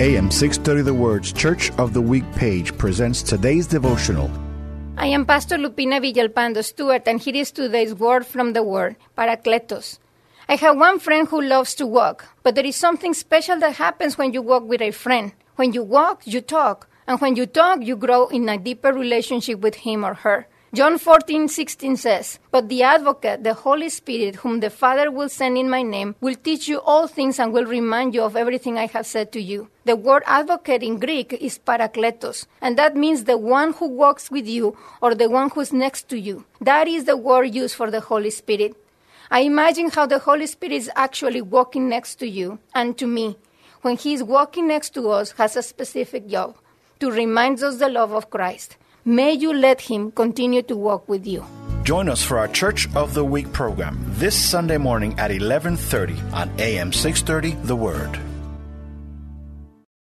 AM 630 The Word's Church of the Week page presents today's devotional. I am Pastor Lupina Villalpando Stewart, and here is today's word from the Word, Paracletos. I have one friend who loves to walk, but there is something special that happens when you walk with a friend. When you walk, you talk, and when you talk, you grow in a deeper relationship with him or her. John 14, 16 says, But the advocate, the Holy Spirit, whom the Father will send in my name, will teach you all things and will remind you of everything I have said to you. The word advocate in Greek is parakletos, and that means the one who walks with you or the one who's next to you. That is the word used for the Holy Spirit. I imagine how the Holy Spirit is actually walking next to you and to me. When He is walking next to us, has a specific job to remind us the love of Christ. May you let Him continue to walk with you. Join us for our Church of the Week program this Sunday morning at 11:30 on AM 630 The Word.